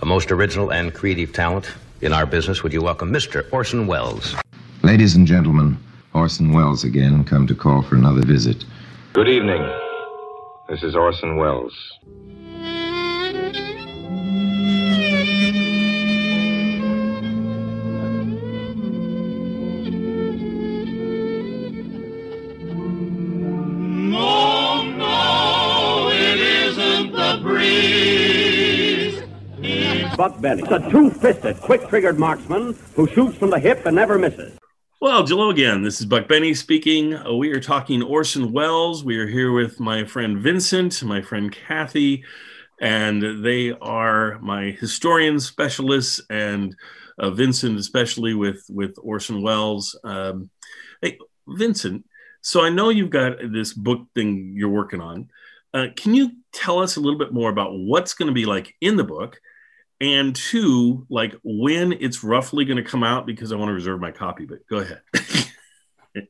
A most original and creative talent in our business. Would you welcome Mr. Orson Welles? Ladies and gentlemen, Orson Welles again, come to call for another visit. Good evening. This is Orson Welles. Buck Benny. It's a two-fisted, quick-triggered marksman who shoots from the hip and never misses. Well, hello again. This is Buck Benny speaking. Uh, we are talking Orson Welles. We are here with my friend Vincent, my friend Kathy, and they are my historian specialists, and uh, Vincent especially with with Orson Welles. Um, hey, Vincent. So I know you've got this book thing you're working on. Uh, can you tell us a little bit more about what's going to be like in the book? And two, like when it's roughly going to come out because I want to reserve my copy. But go ahead.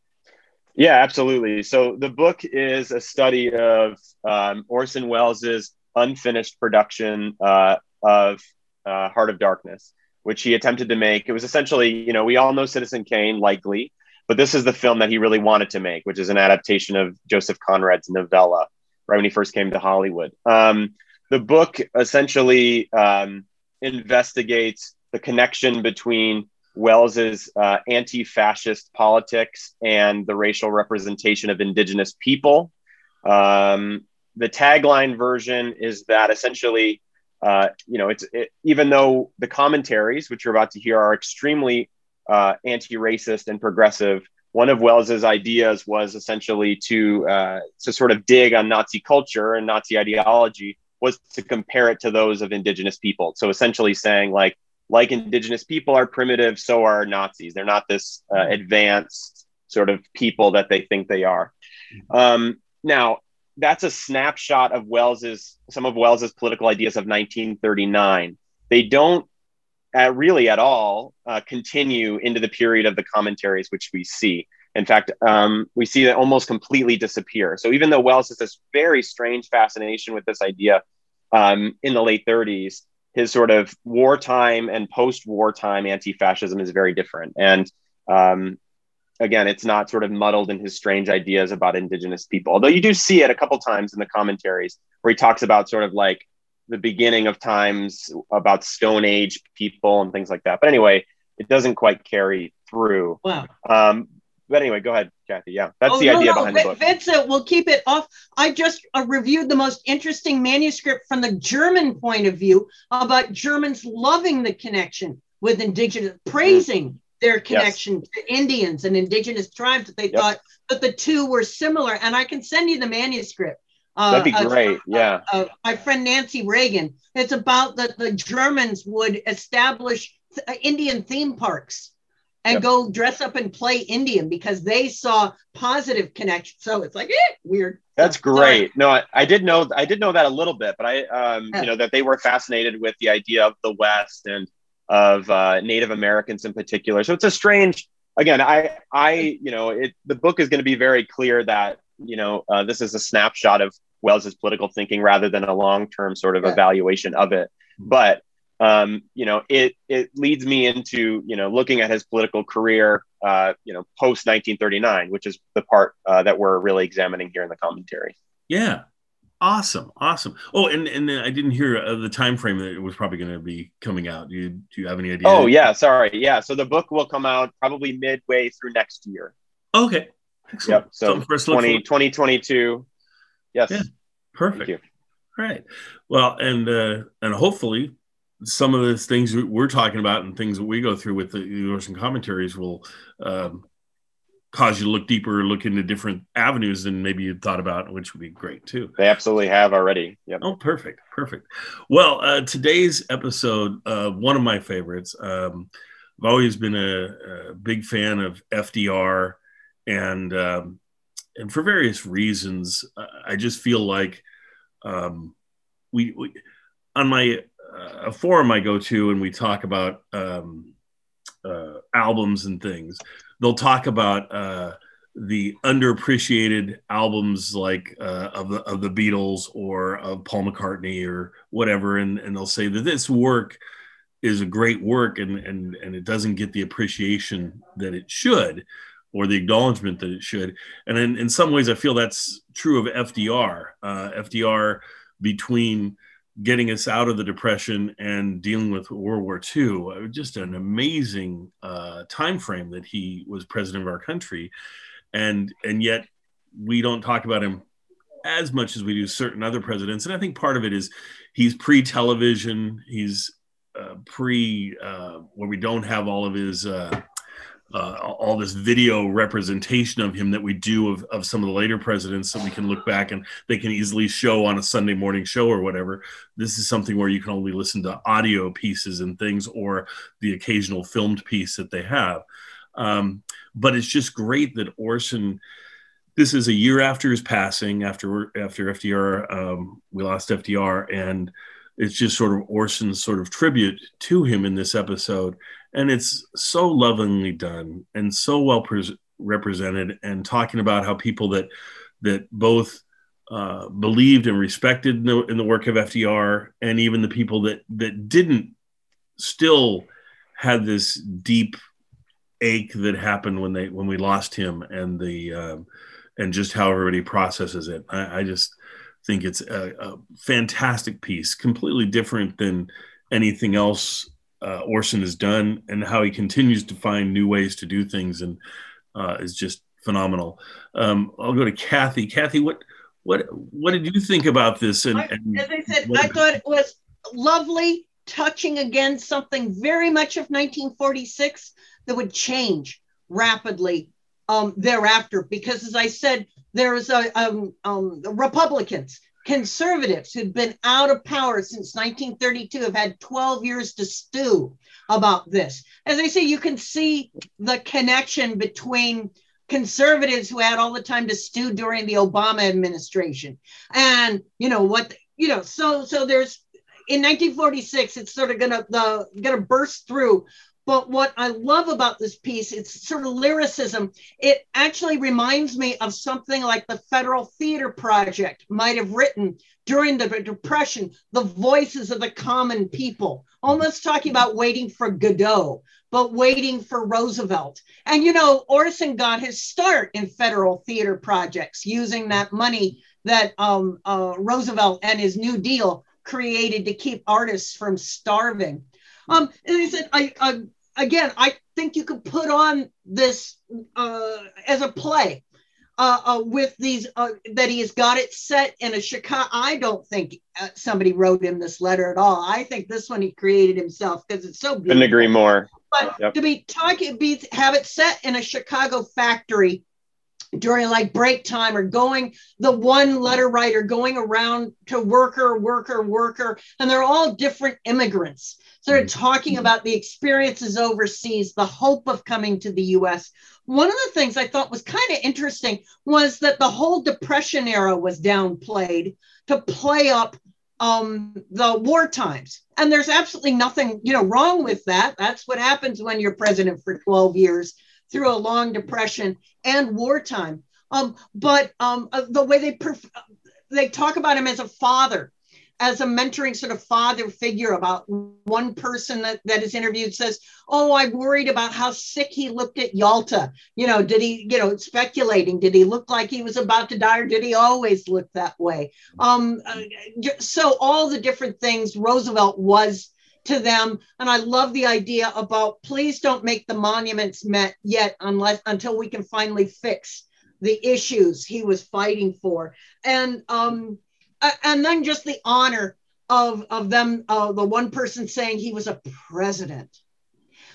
yeah, absolutely. So the book is a study of um, Orson Welles's unfinished production uh, of uh, Heart of Darkness, which he attempted to make. It was essentially, you know, we all know Citizen Kane, likely, but this is the film that he really wanted to make, which is an adaptation of Joseph Conrad's novella, right when he first came to Hollywood. Um, the book essentially um, investigates the connection between Welles's uh, anti-fascist politics and the racial representation of indigenous people. Um, the tagline version is that essentially, uh, you know, it's it, even though the commentaries, which you're about to hear, are extremely uh, anti-racist and progressive. One of Welles's ideas was essentially to uh, to sort of dig on Nazi culture and Nazi ideology was to compare it to those of indigenous people. So essentially saying like like indigenous people are primitive, so are Nazis. They're not this uh, advanced sort of people that they think they are. Um, now that's a snapshot of Welles's some of Welles's political ideas of 1939. They don't uh, really at all uh, continue into the period of the commentaries which we see. In fact, um, we see that almost completely disappear. So even though Welles has this very strange fascination with this idea um, in the late 30s, his sort of wartime and post-wartime anti-fascism is very different. And um, again, it's not sort of muddled in his strange ideas about indigenous people. Although you do see it a couple times in the commentaries where he talks about sort of like the beginning of times about Stone Age people and things like that. But anyway, it doesn't quite carry through. Wow. Um, but anyway, go ahead, Kathy. Yeah, that's oh, the no, idea no, behind the book. Vincent, we'll keep it off. I just uh, reviewed the most interesting manuscript from the German point of view about Germans loving the connection with indigenous, praising mm. their connection yes. to Indians and indigenous tribes that they yep. thought that the two were similar. And I can send you the manuscript. Uh, That'd be great. Uh, yeah. Uh, my friend Nancy Reagan. It's about that the Germans would establish th- Indian theme parks and yep. go dress up and play Indian because they saw positive connection. So it's like, eh, weird. That's great. No, I, I, did know I did know that a little bit, but I um, you know that they were fascinated with the idea of the West and of uh, Native Americans in particular. So it's a strange. Again, I I you know it. The book is going to be very clear that you know uh, this is a snapshot of Welles's political thinking rather than a long term sort of yeah. evaluation of it. But um, you know, it it leads me into you know looking at his political career, uh, you know, post 1939, which is the part uh, that we're really examining here in the commentary. Yeah, awesome, awesome. Oh, and and I didn't hear uh, the time frame that it was probably going to be coming out. Do you do you have any idea? Oh yeah, sorry, yeah. So the book will come out probably midway through next year. Okay, excellent. Yep. So 20, 2022. Yes. Yeah. Perfect. All right. Well, and uh, and hopefully some of the things we're talking about and things that we go through with the Orson commentaries will um, cause you to look deeper, look into different avenues than maybe you thought about, which would be great too. They absolutely have already. Yep. Oh, perfect, perfect. Well, uh, today's episode, uh, one of my favorites. Um, I've always been a, a, big fan of FDR, and um, and for various reasons, I just feel like um, we, we on my a forum I go to and we talk about um, uh, albums and things, they'll talk about uh, the underappreciated albums like uh, of the of the Beatles or of Paul McCartney or whatever, and and they'll say that this work is a great work and and and it doesn't get the appreciation that it should or the acknowledgement that it should. And in, in some ways, I feel that's true of FDR. Uh, FDR between getting us out of the depression and dealing with World War II, uh, just an amazing uh, time frame that he was president of our country, and and yet we don't talk about him as much as we do certain other presidents. And I think part of it is he's pre-television, he's uh, pre uh, where we don't have all of his uh, uh, all this video representation of him that we do of, of some of the later presidents that we can look back and they can easily show on a Sunday morning show or whatever. This is something where you can only listen to audio pieces and things or the occasional filmed piece that they have. Um, but it's just great that Orson. This is a year after his passing, after after FDR, um, we lost FDR, and it's just sort of Orson's sort of tribute to him in this episode and it's so lovingly done and so well pres represented and talking about how people that that both uh, believed and respected in the, in the, work of FDR and even the people that that didn't still had this deep ache that happened when they when we lost him and the um, and just how everybody processes it. I, I just think it's a, a, fantastic piece, completely different than anything else uh, Orson has done and how he continues to find new ways to do things and uh, is just phenomenal. Um, I'll go to Kathy. Kathy, what what what did you think about this? And, and as I said, I thought it was lovely, touching again something very much of 1946 that would change rapidly um, thereafter. Because as I said, there was a um, um, Republicans Conservatives who'd been out of power since 1932 have had 12 years to stew about this. As I say, you can see the connection between conservatives who had all the time to stew during the Obama administration and you know what you know so so there's in 1946 it's sort of gonna the gonna burst through but what I love about this piece, it's sort of lyricism. It actually reminds me of something like the Federal Theater Project might have written during the Depression, the voices of the common people, almost talking about waiting for Godot, but waiting for Roosevelt. And you know, Orson got his start in federal theater projects using that money that um, uh, Roosevelt and his New Deal created to keep artists from starving. Um, and he said, I, I, again, I think you could put on this uh, as a play uh, uh, with these uh, that he has got it set in a Chicago. I don't think uh, somebody wrote him this letter at all. I think this one he created himself because it's so beautiful. Couldn't agree more. But yep. to be talking, be have it set in a Chicago factory during like break time or going the one letter writer going around to worker worker worker and they're all different immigrants so they're mm-hmm. talking about the experiences overseas the hope of coming to the us one of the things i thought was kind of interesting was that the whole depression era was downplayed to play up um, the war times. And there's absolutely nothing, you know, wrong with that. That's what happens when you're president for 12 years through a long depression and wartime. Um, but um, uh, the way they perf- they talk about him as a father, as a mentoring sort of father figure. About one person that, that is interviewed says, "Oh, I worried about how sick he looked at Yalta. You know, did he, you know, speculating? Did he look like he was about to die, or did he always look that way?" Um, uh, so all the different things Roosevelt was to them. And I love the idea about please don't make the monuments met yet unless until we can finally fix the issues he was fighting for. And um, and then just the honor of of them, uh, the one person saying he was a president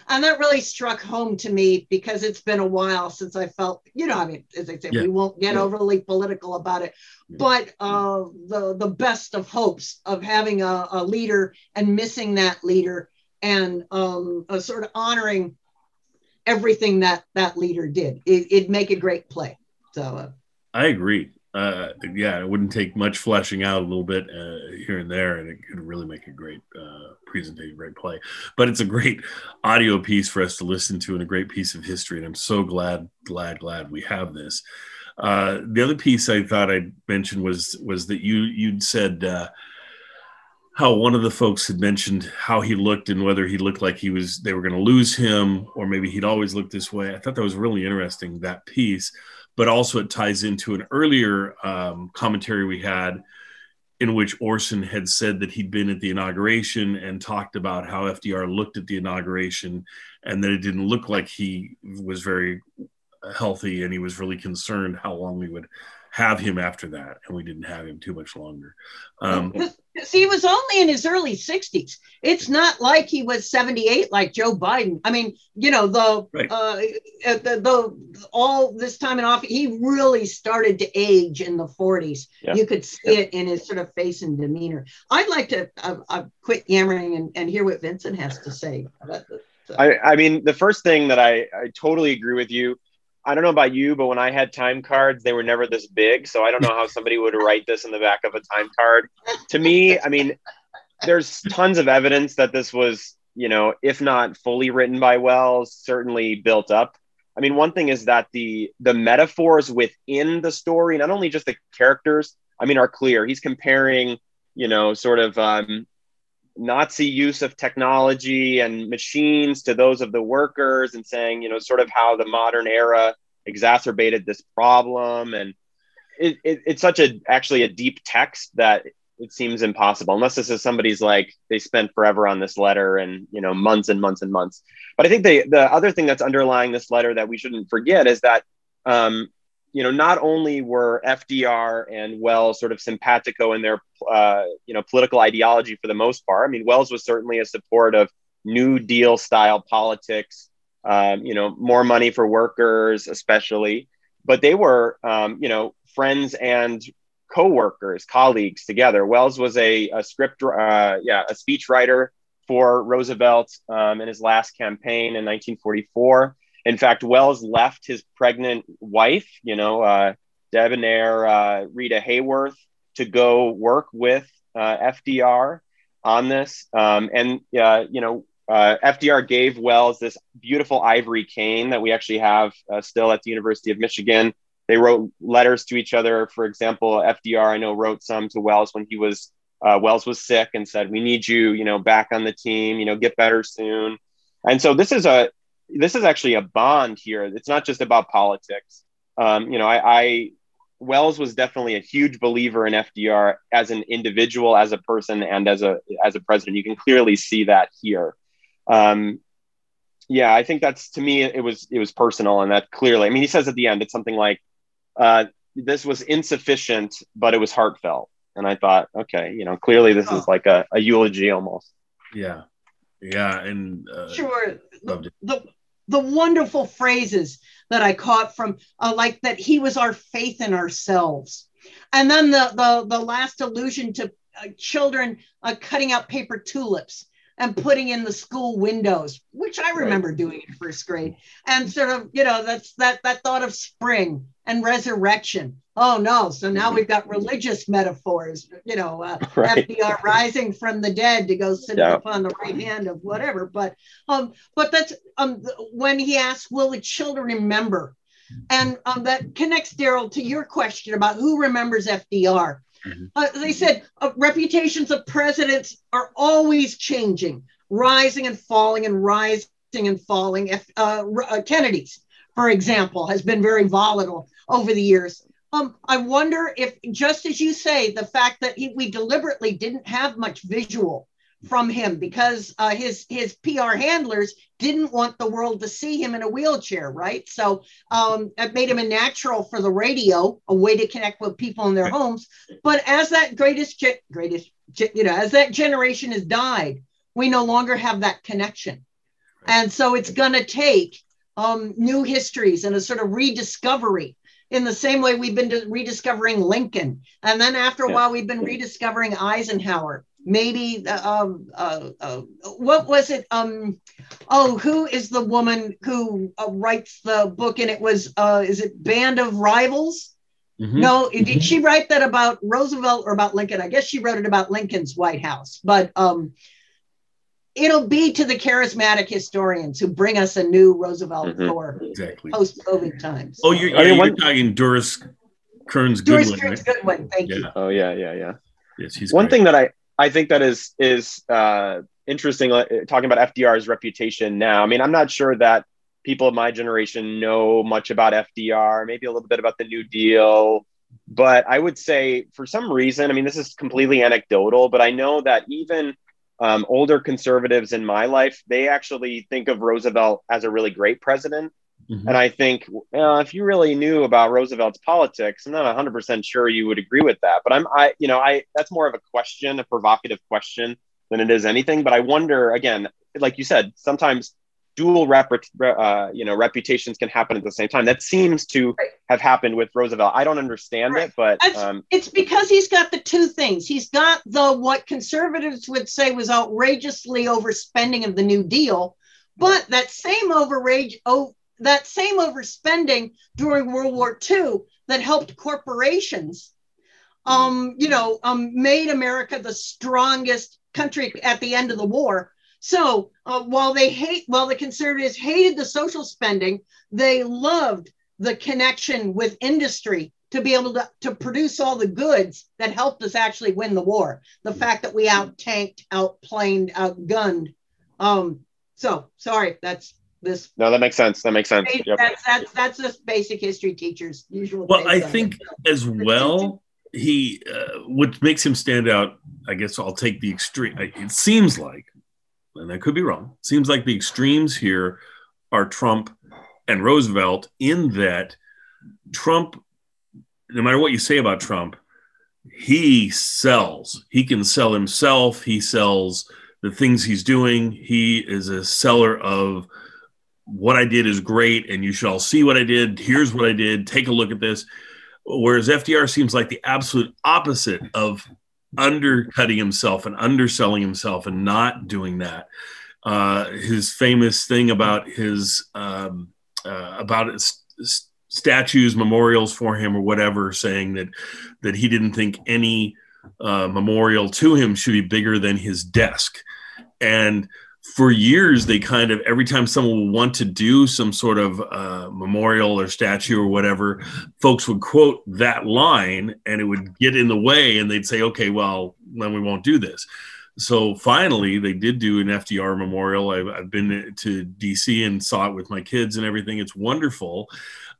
and that really struck home to me because it's been a while since I felt, you know, I mean, as I say, yeah. we won't get yeah. overly political about it, but uh, the the best of hopes of having a, a leader and missing that leader and um, a sort of honoring everything that that leader did. It, would make a great play. So uh, I agree. Uh, yeah, it wouldn't take much fleshing out a little bit uh, here and there, and it could really make a great uh, presentation, great play. But it's a great audio piece for us to listen to, and a great piece of history. And I'm so glad, glad, glad we have this. Uh, the other piece I thought I'd mention was was that you you'd said uh, how one of the folks had mentioned how he looked and whether he looked like he was they were going to lose him or maybe he'd always looked this way. I thought that was really interesting that piece but also it ties into an earlier um, commentary we had in which Orson had said that he'd been at the inauguration and talked about how FDR looked at the inauguration and that it didn't look like he was very healthy and he was really concerned how long we would have him after that, and we didn't have him too much longer. Um, See, he was only in his early 60s. It's not like he was 78 like Joe Biden. I mean, you know, the, Right. uh, uh, the, the all this time in office, he really started to age in the 40s. Yeah. You could see it in his sort of face and demeanor. I'd like to uh, uh, quit yammering and, and hear what Vincent has to say. about this. I, I mean, the first thing that I, I totally agree with you. I don't know about you, but when I had time cards, they were never this big. So I don't know how somebody would write this in the back of a time card. To me, I mean, there's tons of evidence that this was, you know, if not fully written by Welles, certainly built up. I mean, one thing is that the the metaphors within the story, not only just the characters, I mean, are clear. He's comparing, you know, sort of um, Nazi use of technology and machines to those of the workers and saying, you know, sort of how the modern era exacerbated this problem. And it, it, it's such a actually a deep text that it seems impossible unless this is somebody's like they spent forever on this letter and you know months and months and months but i think the the other thing that's underlying this letter that we shouldn't forget is that um, you know not only were fdr and welles sort of simpatico in their uh, you know political ideology for the most part i mean welles was certainly a support of new deal style politics um, you know more money for workers especially but they were um, you know friends and co-workers colleagues together. Welles was a, a script uh, yeah a speechwriter for roosevelt um, in his last campaign in 1944 in fact welles left his pregnant wife you know uh, debonair uh, rita hayworth to go work with uh, fdr on this um, and uh, you know uh, FDR gave Welles this beautiful ivory cane that we actually have uh, still at the University of Michigan they wrote letters to each other. For example, FDR, I know, wrote some to Welles when he was uh, Welles was sick and said, "We need you, you know, back on the team. You know, get better soon." And so this is a this is actually a bond here. It's not just about politics. Um, you know, I, I Welles was definitely a huge believer in FDR as an individual, as a person, and as a as a president. You can clearly see that here. Um, yeah, I think that's to me it was it was personal, and that clearly. I mean, he says at the end, it's something like, uh, "This was insufficient, but it was heartfelt." And I thought, okay, you know, clearly this is like a, a eulogy almost. yeah, yeah, and uh, sure. Loved it. the the wonderful phrases that I caught from uh, like that he was our faith in ourselves, and then the the the last allusion to uh, children uh, cutting out paper tulips and putting in the school windows, which I remember doing in first grade, and sort of you know that's that that thought of spring and resurrection. Oh no! So now we've got religious metaphors. You know, uh, Right. FDR rising from the dead to go sit Yeah. upon the right hand of whatever. But um, but that's um when he asks, "Will the children remember?" And um, that connects Daryl to your question about who remembers FDR. Mhm. Uh, they said uh, reputations of presidents are always changing, rising and falling, and rising and falling. If uh, uh, Kennedy's, for example, has been very volatile over the years. Um, I wonder if, just as you say, the fact that he, we deliberately didn't have much visual from him because uh, his his PR handlers didn't want the world to see him in a wheelchair, right? So um, it made him a natural for the radio, a way to connect with people in their homes. But as that greatest ge- greatest ge- you know as that generation has died, we no longer have that connection, and so it's going to take um, new histories and a sort of rediscovery in the same way we've been rediscovering Lincoln. And then after a Yeah. while, we've been rediscovering Eisenhower. Maybe, uh, um, uh, uh, what was it? Um, oh, who is the woman who uh, writes the book? And it was, uh, is it Band of Rivals? Mhm. No, did she write that about Roosevelt or about Lincoln? I guess she wrote it about Lincoln's White House, but um, it'll be to the charismatic historians who bring us a new Roosevelt Mhm. for Exactly. post-COVID times. Oh, you're, I yeah, mean, you're one- talking Doris Kearns Doris Goodwin, Kearns right? Goodwin. Thank you. Oh yeah, yeah, yeah. Yeah, she's One great. thing that I I think that is is uh, interesting, uh, talking about FDR's reputation now. I mean, I'm not sure that people of my generation know much about FDR, maybe a little bit about the New Deal, but I would say for some reason, I mean, this is completely anecdotal, but I know that even um, older conservatives in my life, they actually think of Roosevelt as a really great president. Mhm. And I think uh, if you really knew about Roosevelt's politics, I'm not 100% sure you would agree with that. But I'm, I, you know, I that's more of a question, a provocative question than it is anything. But I wonder again, like you said, sometimes dual rep, uh, you know, reputations can happen at the same time. That seems to Right. have happened with Roosevelt. I don't understand Right. it, but That's- um, It's because he's got the two things. He's got the what conservatives would say was outrageously overspending of the New Deal, but that same overrage, oh, that same overspending during World War II that helped corporations, um, you know, um, made America the strongest country at the end of the war. So uh, while they hate, while the conservatives hated the social spending, they loved the connection with industry to be able to, to produce all the goods that helped us actually win the war. The fact that we out tanked, outplaned, outgunned. Um, so sorry, that's this. no, that makes sense. That makes sense. Yep. That's that's that's just basic history teachers usual. Well, I on it. think as well, he uh, what makes him stand out. I guess I'll take the extreme. It seems like, and I could be wrong. Seems like the extremes here are Trump and Roosevelt. In that, Trump, no matter what you say about Trump, he sells. He can sell himself. He sells the things he's doing. He is a seller of what I did is great, and you should all see what I did. Here's what I did. Take a look at this. Whereas FDR seems like the absolute opposite of undercutting himself and underselling himself and not doing that. Uh, his famous thing about his um, uh, about statues, memorials for him, or whatever, saying that that he didn't think any uh, memorial to him should be bigger than his desk, and for years they kind of every time someone would want to do some sort of uh, memorial or statue or whatever folks would quote that line and it would get in the way and they'd say okay well then we won't do this. So finally they did do an fdr memorial. I've, I've been to dc and saw it with my kids and everything. It's wonderful.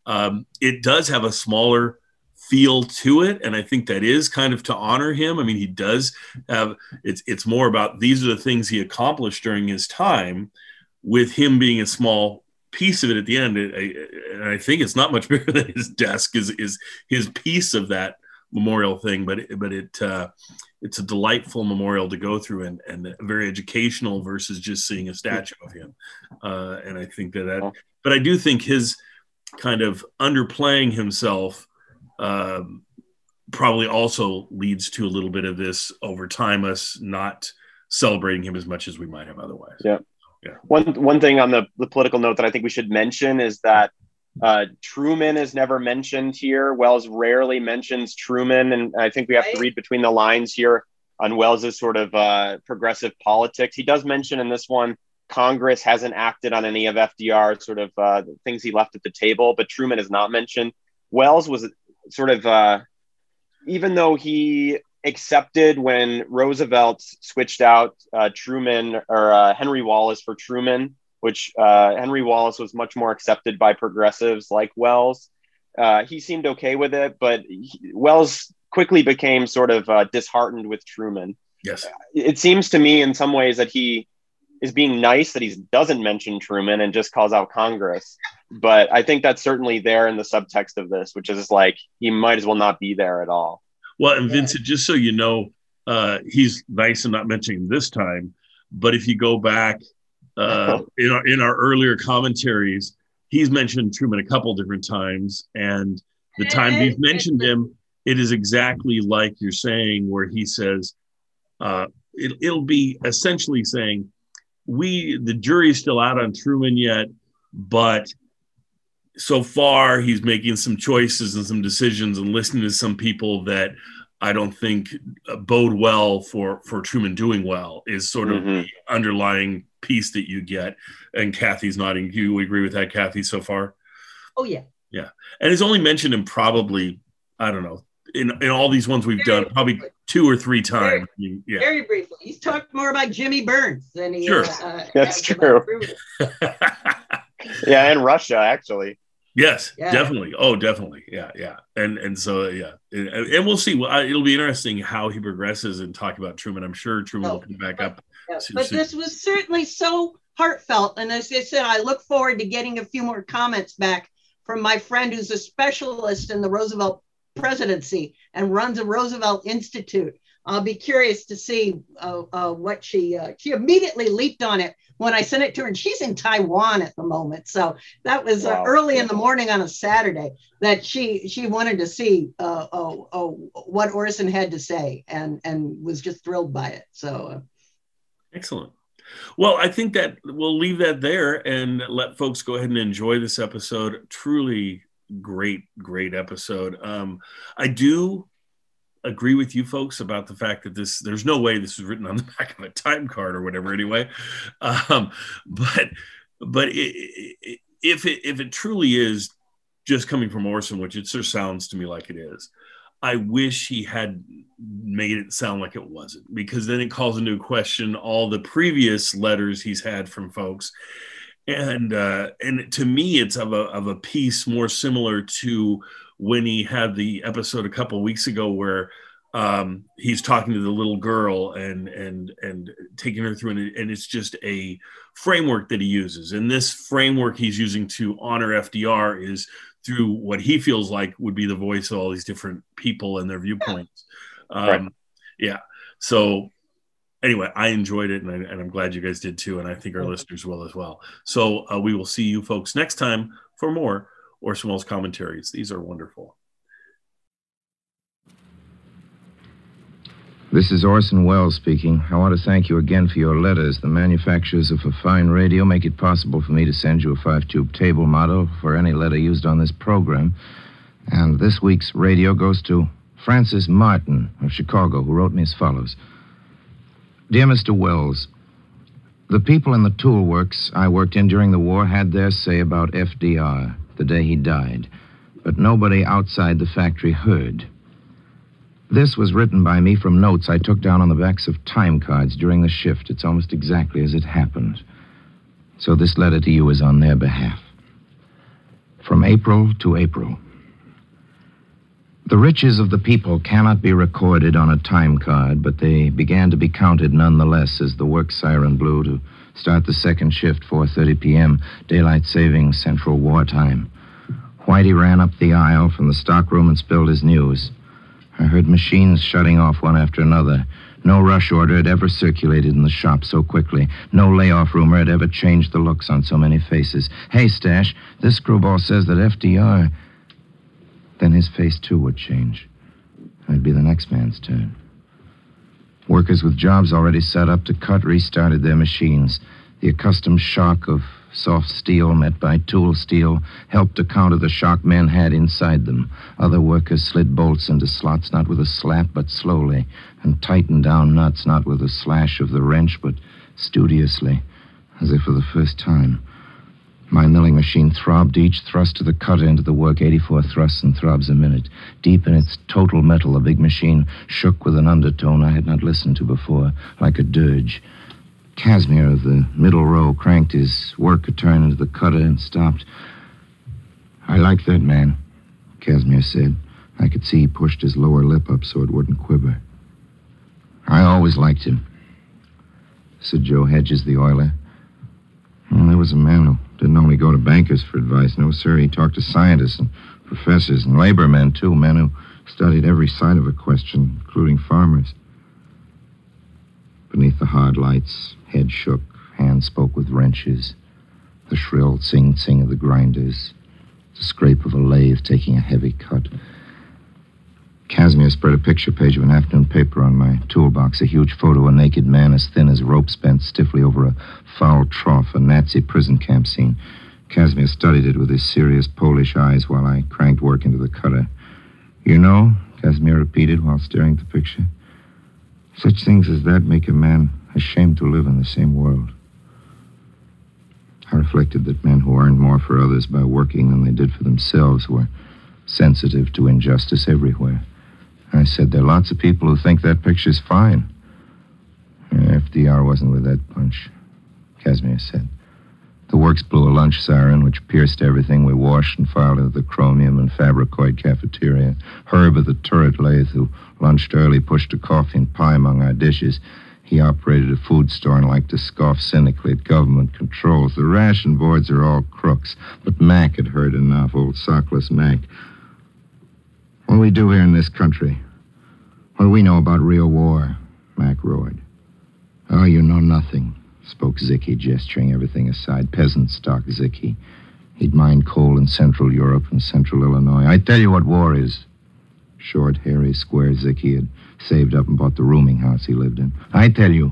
Um, it does have a smaller feel to it. And i think that is kind of to honor him. I mean he does have it's it's more about these are the things he accomplished during his time with him being a small piece of it at the end. I- and i think it's not much bigger than his desk is is his piece of that memorial thing but it, but it uh, it's a delightful memorial to go through and, and very educational versus just seeing a statue of him. Uh, and i think that that but i do think his kind of underplaying himself um, probably also leads to a little bit of this over time us not celebrating him as much as we might have otherwise Yeah. Yeah. One one thing on the, the political note that I think we should mention is that uh, Truman is never mentioned here. Welles rarely mentions Truman, and I think we have to read between the lines here on Welles's sort of uh, progressive politics. He does mention in this one Congress hasn't acted on any of FDR's sort of uh, things he left at the table, but Truman is not mentioned. Welles was sort of uh, even though he accepted when Roosevelt switched out uh, Truman or uh, Henry Wallace for Truman, which uh, Henry Wallace was much more accepted by progressives like Welles. Uh, he seemed okay with it, but he, Welles quickly became sort of uh, disheartened with Truman. yes It seems to me, in some ways, that he is being nice that he doesn't mention Truman and just calls out Congress. But I think that's certainly there in the subtext of this, which is like he might as well not be there at all. Well, and Vincent, just so you know, uh, he's nice and not mentioning this time. But if you go back uh, in our in our earlier commentaries, he's mentioned Truman a couple different times, and the time he's mentioned him, it is exactly like you're saying, where he says, uh, it, "It'll be essentially saying, we the jury's still out on Truman yet, but." so far he's making some choices and some decisions and listening to some people that I don't think uh, bode well for for Truman doing well is sort of Mhm. the underlying piece that you get. And Kathy's nodding. Do you agree with that, Kathy, so far? Oh yeah. yeah. And it's only mentioned in probably I don't know in in all these ones we've done probably two or three times. I mean, yeah. Very briefly. He's talked more about Jimmy Byrnes than he Sure. uh, uh, That's true. Yeah, and Russia actually. Yes, Yeah. definitely. Oh, definitely. Yeah, yeah. And and so yeah, and, and we'll see. Well, I, it'll be interesting how he progresses and talk about Truman. I'm sure Truman Oh, will come back up. Yeah, So- but so- this was certainly so heartfelt. And as I said, I look forward to getting a few more comments back from my friend who's a specialist in the Roosevelt presidency and runs a Roosevelt Institute. I'll be curious to see uh, uh, what she uh, she immediately leaped on it when I sent it to her, and she's in Taiwan at the moment. So that was uh, Wow. early in the morning on a Saturday that she she wanted to see uh, oh, oh, what Orson had to say, and and was just thrilled by it. So. Uh, Excellent. Well, I think that we'll leave that there and let folks go ahead and enjoy this episode. Truly great, great episode. Um, I do agree with you folks about the fact that this there's no way this is written on the back of a time card or whatever anyway um, but but it, it, if it if it truly is just coming from orson which it sure sounds to me like it is i wish he had made it sound like it wasn't because then it calls into question all the previous letters he's had from folks and uh, and to me it's of a of a piece more similar to when he had the episode a couple of weeks ago where um, he's talking to the little girl and and and taking her through and, and it's just a framework that he uses. And this framework he's using to honor FDR is through what he feels like would be the voice of all these different people and their viewpoints. Um, Right. yeah. So anyway i enjoyed it and, I, and i'm glad you guys did too and i think our listeners will as well so uh, we will see you folks next time for more orson welles commentaries these are wonderful This is Orson Welles speaking. I want to thank you again for your letters. The manufacturers of a fine radio make it possible for me to send you a five tube table model for any letter used on this program. And this week's radio goes to Francis Martin of Chicago, who wrote me as follows Dear Mr. Welles, the people in the tool works I worked in during the war had their say about FDR the day he died, but nobody outside the factory heard. This was written by me from notes I took down on the backs of time cards during the shift. It's almost exactly as it happened. So this letter to you is on their behalf. From April to April. The riches of the people cannot be recorded on a time card, but they began to be counted nonetheless as the work siren blew to start the second shift, 4:30 p.m. daylight savings central wartime. Whitey ran up the aisle from the stockroom and spilled his news. I heard machines shutting off one after another. No rush order had ever circulated in the shop so quickly. No layoff rumor had ever changed the looks on so many faces. Hey, Stash, this screwball says that FDR. Then his face, too, would change. It'd be the next man's turn. Workers with jobs already set up to cut restarted their machines. The accustomed shock of soft steel met by tool steel helped to counter the shock men had inside them. Other workers slid bolts into slots not with a slap but slowly, and tightened down nuts not with a slash of the wrench but studiously, as if for the first time. My milling machine throbbed each thrust of the cutter into the work, 84 thrusts and throbs a minute. Deep in its total metal, the big machine shook with an undertone I had not listened to before, like a dirge. Casimir of the middle row cranked his worker turn into the cutter and stopped. I like that man, Casimir said. I could see he pushed his lower lip up so it wouldn't quiver. I always liked him, said Joe Hedges, the oiler. Well, there was a man who didn't only go to bankers for advice. No, sir. He talked to scientists and professors and labor men, too. Men who studied every side of a question, including farmers. Beneath the hard lights, head shook, hands spoke with wrenches. The shrill sing sing of the grinders, the scrape of a lathe taking a heavy cut. Casimir spread a picture page of an afternoon paper on my toolbox, a huge photo of a naked man as thin as ropes bent stiffly over a foul trough, a Nazi prison camp scene. Casimir studied it with his serious Polish eyes while I cranked work into the cutter. You know, Casimir repeated while staring at the picture, such things as that make a man ashamed to live in the same world. I reflected that men who earned more for others by working than they did for themselves were sensitive to injustice everywhere. I said, there are lots of people who think that picture's fine. FDR wasn't with that bunch, Casimir said. The works blew a lunch siren, which pierced everything we washed and filed into the chromium and fabricoid cafeteria. Herb of the turret lathe, who lunched early, pushed a coffee and pie among our dishes. He operated a food store and liked to scoff cynically at government controls. The ration boards are all crooks, but Mac had heard enough, old sockless Mac. What we do here in this country? What do we know about real war? Mac roared. Oh, you know nothing, spoke Zickie, gesturing everything aside. Peasant stock Zickie. He'd mined coal in Central Europe and Central Illinois. I tell you what war is. Short, hairy, square Zickie had saved up and bought the rooming house he lived in. I tell you.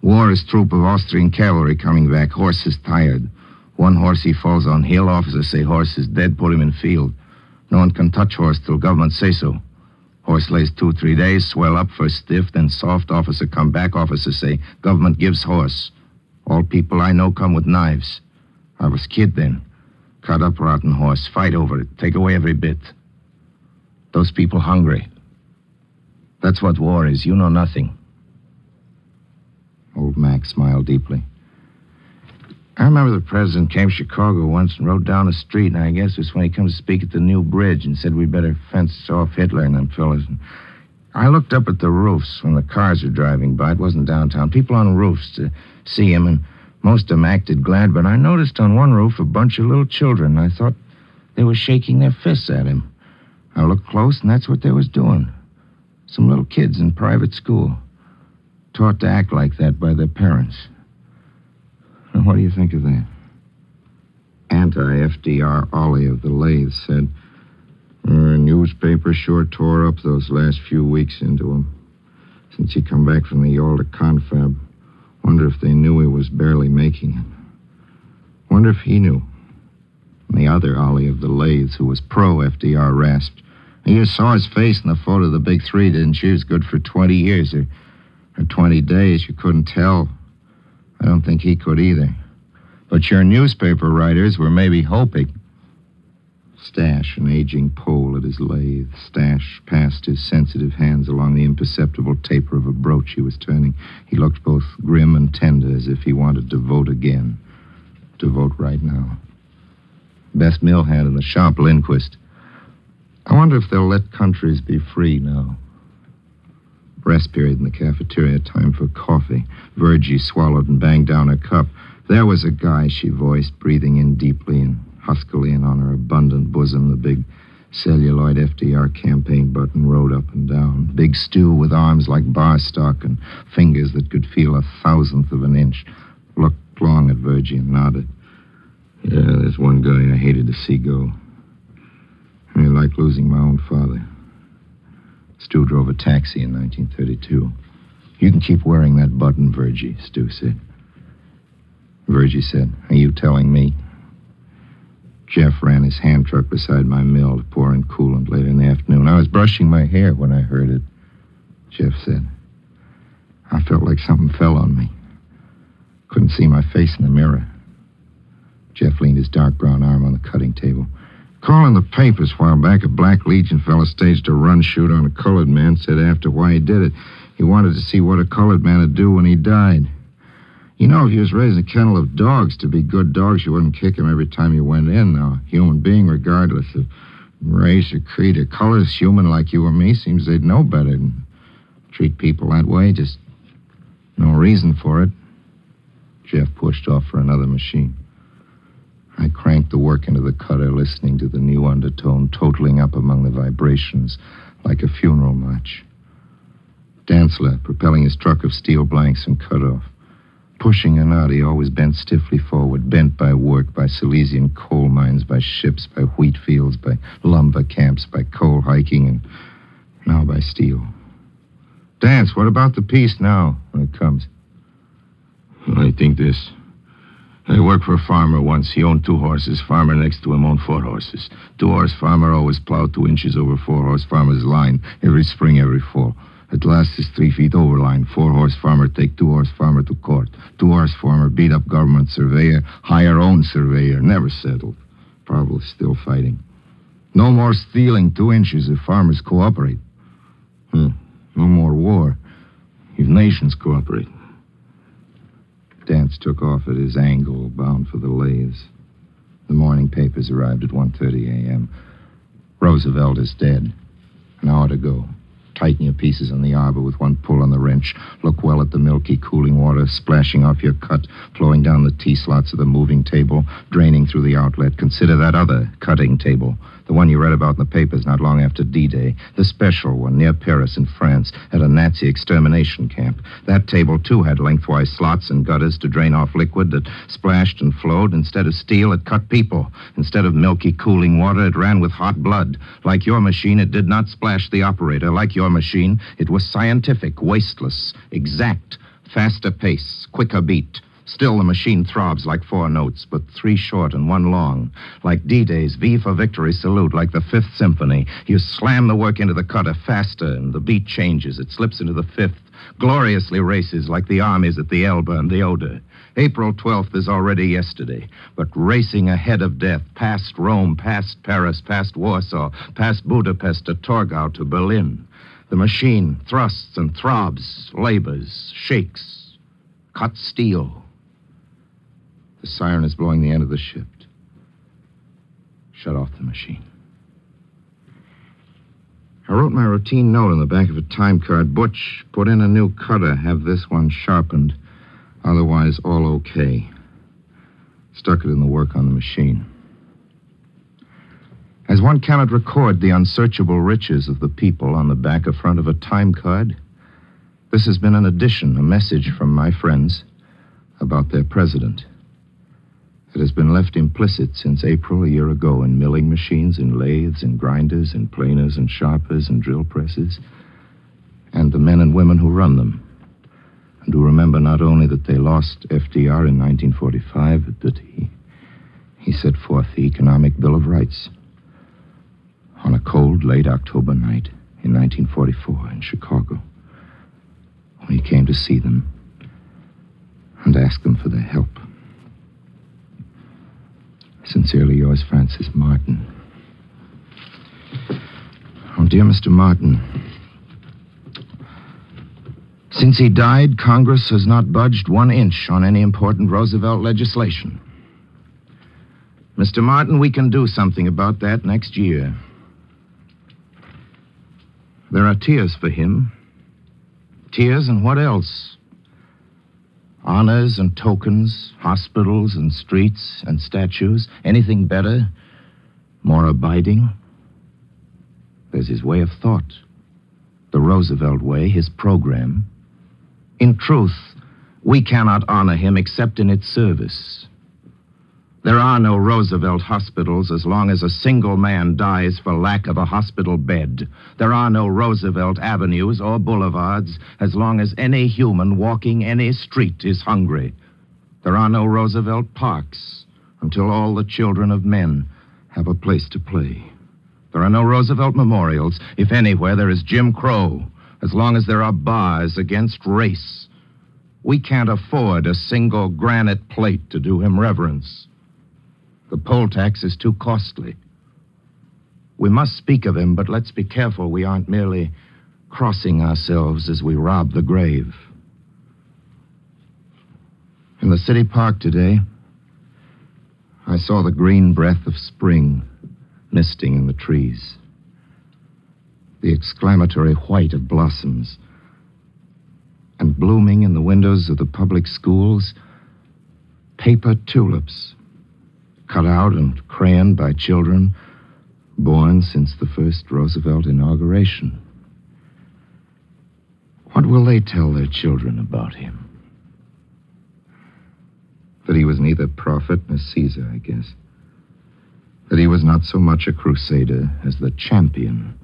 War is troop of Austrian cavalry coming back. Horses tired. One horse he falls on. Hill officers say horse is dead. Put him in field. No one can touch horse till government say so. Horse lays two, three days, swell up first stiff, then soft. Officer come back. Officer say, government gives horse. All people I know come with knives. I was kid then. Cut up rotten horse. Fight over it. Take away every bit. Those people hungry. That's what war is. You know nothing. Old Mac smiled deeply. I remember the president came to Chicago once and rode down the street, and I guess it was when he come to speak at the new bridge and said we'd better fence off Hitler and them fellas. And I looked up at the roofs when the cars were driving by. It wasn't downtown. People on roofs to see him, and most of them acted glad, but I noticed on one roof a bunch of little children. I thought they were shaking their fists at him. I looked close, and that's what they was doing. Some little kids in private school. Taught to act like that by their parents. What do you think of that? Anti FDR Ollie of the lathe said, er, Our newspaper sure tore up those last few weeks into him. Since he come back from the Yalta confab. Wonder if they knew he was barely making it. Wonder if he knew. And the other Ollie of the lathes, who was pro FDR, rasped. You saw his face in the photo of the big three, didn't you? He was good for 20 years or, or 20 days. You couldn't tell. I don't think he could either. But your newspaper writers were maybe hoping. Stash, an aging Pole at his lathe. Stash passed his sensitive hands along the imperceptible taper of a broach he was turning. He looked both grim and tender, as if he wanted to vote again. To vote right now. Best mill hand in the shop, Lindquist. I wonder if they'll let countries be free now. Rest period in the cafeteria, time for coffee. Virgie swallowed and banged down her cup. There was a guy, she voiced, breathing in deeply and huskily, and on her abundant bosom, the big celluloid FDR campaign button rode up and down. Big Stu with arms like bar stock and fingers that could feel a thousandth of an inch. Looked long at Virgie and nodded. Yeah, there's one guy I hated to see go. I like losing my own father. Stu drove a taxi in 1932. You can keep wearing that button, Virgie, Stu said. Virgie said, Are you telling me? Jeff ran his hand truck beside my mill to pour in coolant late in the afternoon. I was brushing my hair when I heard it. Jeff said, I felt like something fell on me. Couldn't see my face in the mirror. Jeff leaned his dark brown arm on the cutting table. Calling the papers a while back, a Black Legion fellow staged a run shoot on a colored man, said after why he did it. He wanted to see what a colored man would do when he died. You know, if you was raising a kennel of dogs to be good dogs, you wouldn't kick him every time you went in. Now, a human being, regardless of race or creed or color, is human like you or me, seems they'd know better than treat people that way. Just no reason for it. Jeff pushed off for another machine. I cranked the work into the cutter, listening to the new undertone totaling up among the vibrations like a funeral march. Dantzler, propelling his truck of steel blanks and cut off. Pushing an out, he always bent stiffly forward, bent by work, by Silesian coal mines, by ships, by wheat fields, by lumber camps, by coal hiking, and now by steel. Dance, what about the peace now when it comes? I think this I worked for a farmer once. He owned two horses. Farmer next to him owned four horses. Two horse farmer always plowed two inches over four horse farmer's line every spring, every fall. At last, his three feet over line. Four horse farmer take two horse farmer to court. Two horse farmer beat up government surveyor, hire own surveyor. Never settled. Probably still fighting. No more stealing two inches if farmers cooperate. Hmm. No more war if nations cooperate. Dance took off at his angle, bound for the lathes. The morning papers arrived at 1.30 a.m. Roosevelt is dead. An hour to go. Tighten your pieces on the arbor with one pull on the wrench. Look well at the milky cooling water splashing off your cut, flowing down the T-slots of the moving table, draining through the outlet. Consider that other cutting table. The one you read about in the papers not long after D-Day. The special one near Paris in France at a Nazi extermination camp. That table, too, had lengthwise slots and gutters to drain off liquid that splashed and flowed. Instead of steel, it cut people. Instead of milky cooling water, it ran with hot blood. Like your machine, it did not splash the operator. Like your machine, it was scientific, wasteless, exact, faster pace, quicker beat. Still, the machine throbs like four notes, but three short and one long. Like D-Day's V for Victory salute, like the Fifth Symphony. You slam the work into the cutter faster, and the beat changes. It slips into the fifth, gloriously races like the armies at the Elbe and the Oder. April 12th is already yesterday, but racing ahead of death, past Rome, past Paris, past Warsaw, past Budapest to Torgau to Berlin. The machine thrusts and throbs, labors, shakes, cuts steel. The siren is blowing the end of the shift. Shut off the machine. I wrote my routine note on the back of a time card. Butch, put in a new cutter. Have this one sharpened. Otherwise, all okay. Stuck it in the work on the machine. As one cannot record the unsearchable riches of the people on the back or front of a time card, this has been an addition, a message from my friends about their president. It has been left implicit since April a year ago in milling machines, and lathes, and grinders, and planers and shapers and drill presses, and the men and women who run them. And who remember not only that they lost FDR in 1945, but that he, he set forth the Economic Bill of Rights on a cold, late October night in 1944 in Chicago when he came to see them and ask them for their help. Sincerely yours, Francis Martin. Oh, dear Mr. Martin. Since he died, Congress has not budged one inch on any important Roosevelt legislation. Mr. Martin, we can do something about that next year. There are tears for him. Tears and what else? Honors and tokens, hospitals and streets and statues. Anything better? More abiding? There's his way of thought. The Roosevelt way, his program. In truth, we cannot honor him except in its service. There are no Roosevelt hospitals as long as a single man dies for lack of a hospital bed. There are no Roosevelt avenues or boulevards as long as any human walking any street is hungry. There are no Roosevelt parks until all the children of men have a place to play. There are no Roosevelt memorials if anywhere there is Jim Crow, as long as there are bars against race. We can't afford a single granite plate to do him reverence. The poll tax is too costly. We must speak of him, but let's be careful we aren't merely crossing ourselves as we rob the grave. In the city park today, I saw the green breath of spring misting in the trees, the exclamatory white of blossoms, and blooming in the windows of the public schools, paper tulips cut out and crayoned by children born since the first Roosevelt inauguration. What will they tell their children about him? That he was neither prophet nor Caesar, I guess. That he was not so much a crusader as the champion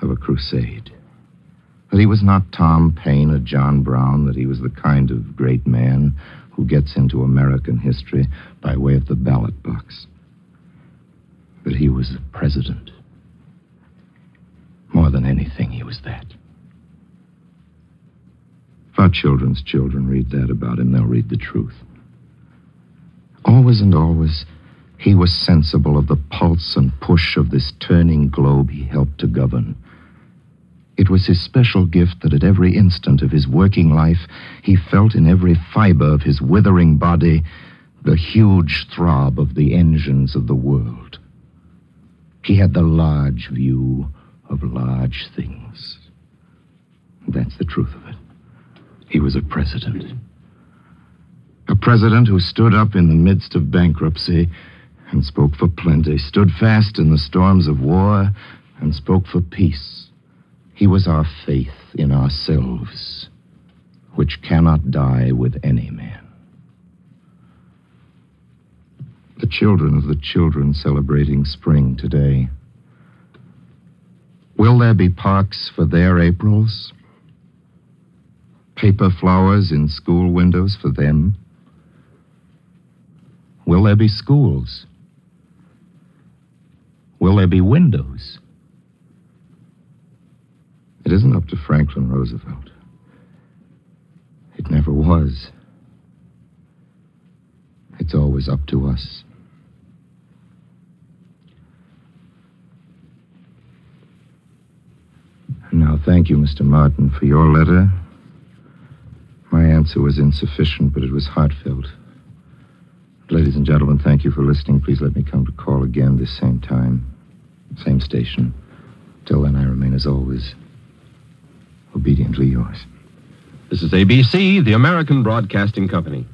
of a crusade. That he was not Tom Paine or John Brown, that he was the kind of great man who gets into American history by way of the ballot box. But he was the president. More than anything, he was that. If our children's children read that about him, they'll read the truth. Always and always, he was sensible of the pulse and push of this turning globe he helped to govern. It was his special gift that at every instant of his working life, he felt in every fiber of his withering body the huge throb of the engines of the world. He had the large view of large things. That's the truth of it. He was a president. A president who stood up in the midst of bankruptcy and spoke for plenty, stood fast in the storms of war and spoke for peace. He was our faith in ourselves, which cannot die with any man. The children of the children celebrating spring today. Will there be parks for their Aprils? Paper flowers in school windows for them? Will there be schools? Will there be windows? It isn't up to Franklin Roosevelt. It never was. It's always up to us. And now, thank you, Mr. Martin, for your letter. My answer was insufficient, but it was heartfelt. Ladies and gentlemen, thank you for listening. Please let me come to call again this same time, same station. Till then, I remain, as always, obediently yours. This is ABC, the American Broadcasting Company.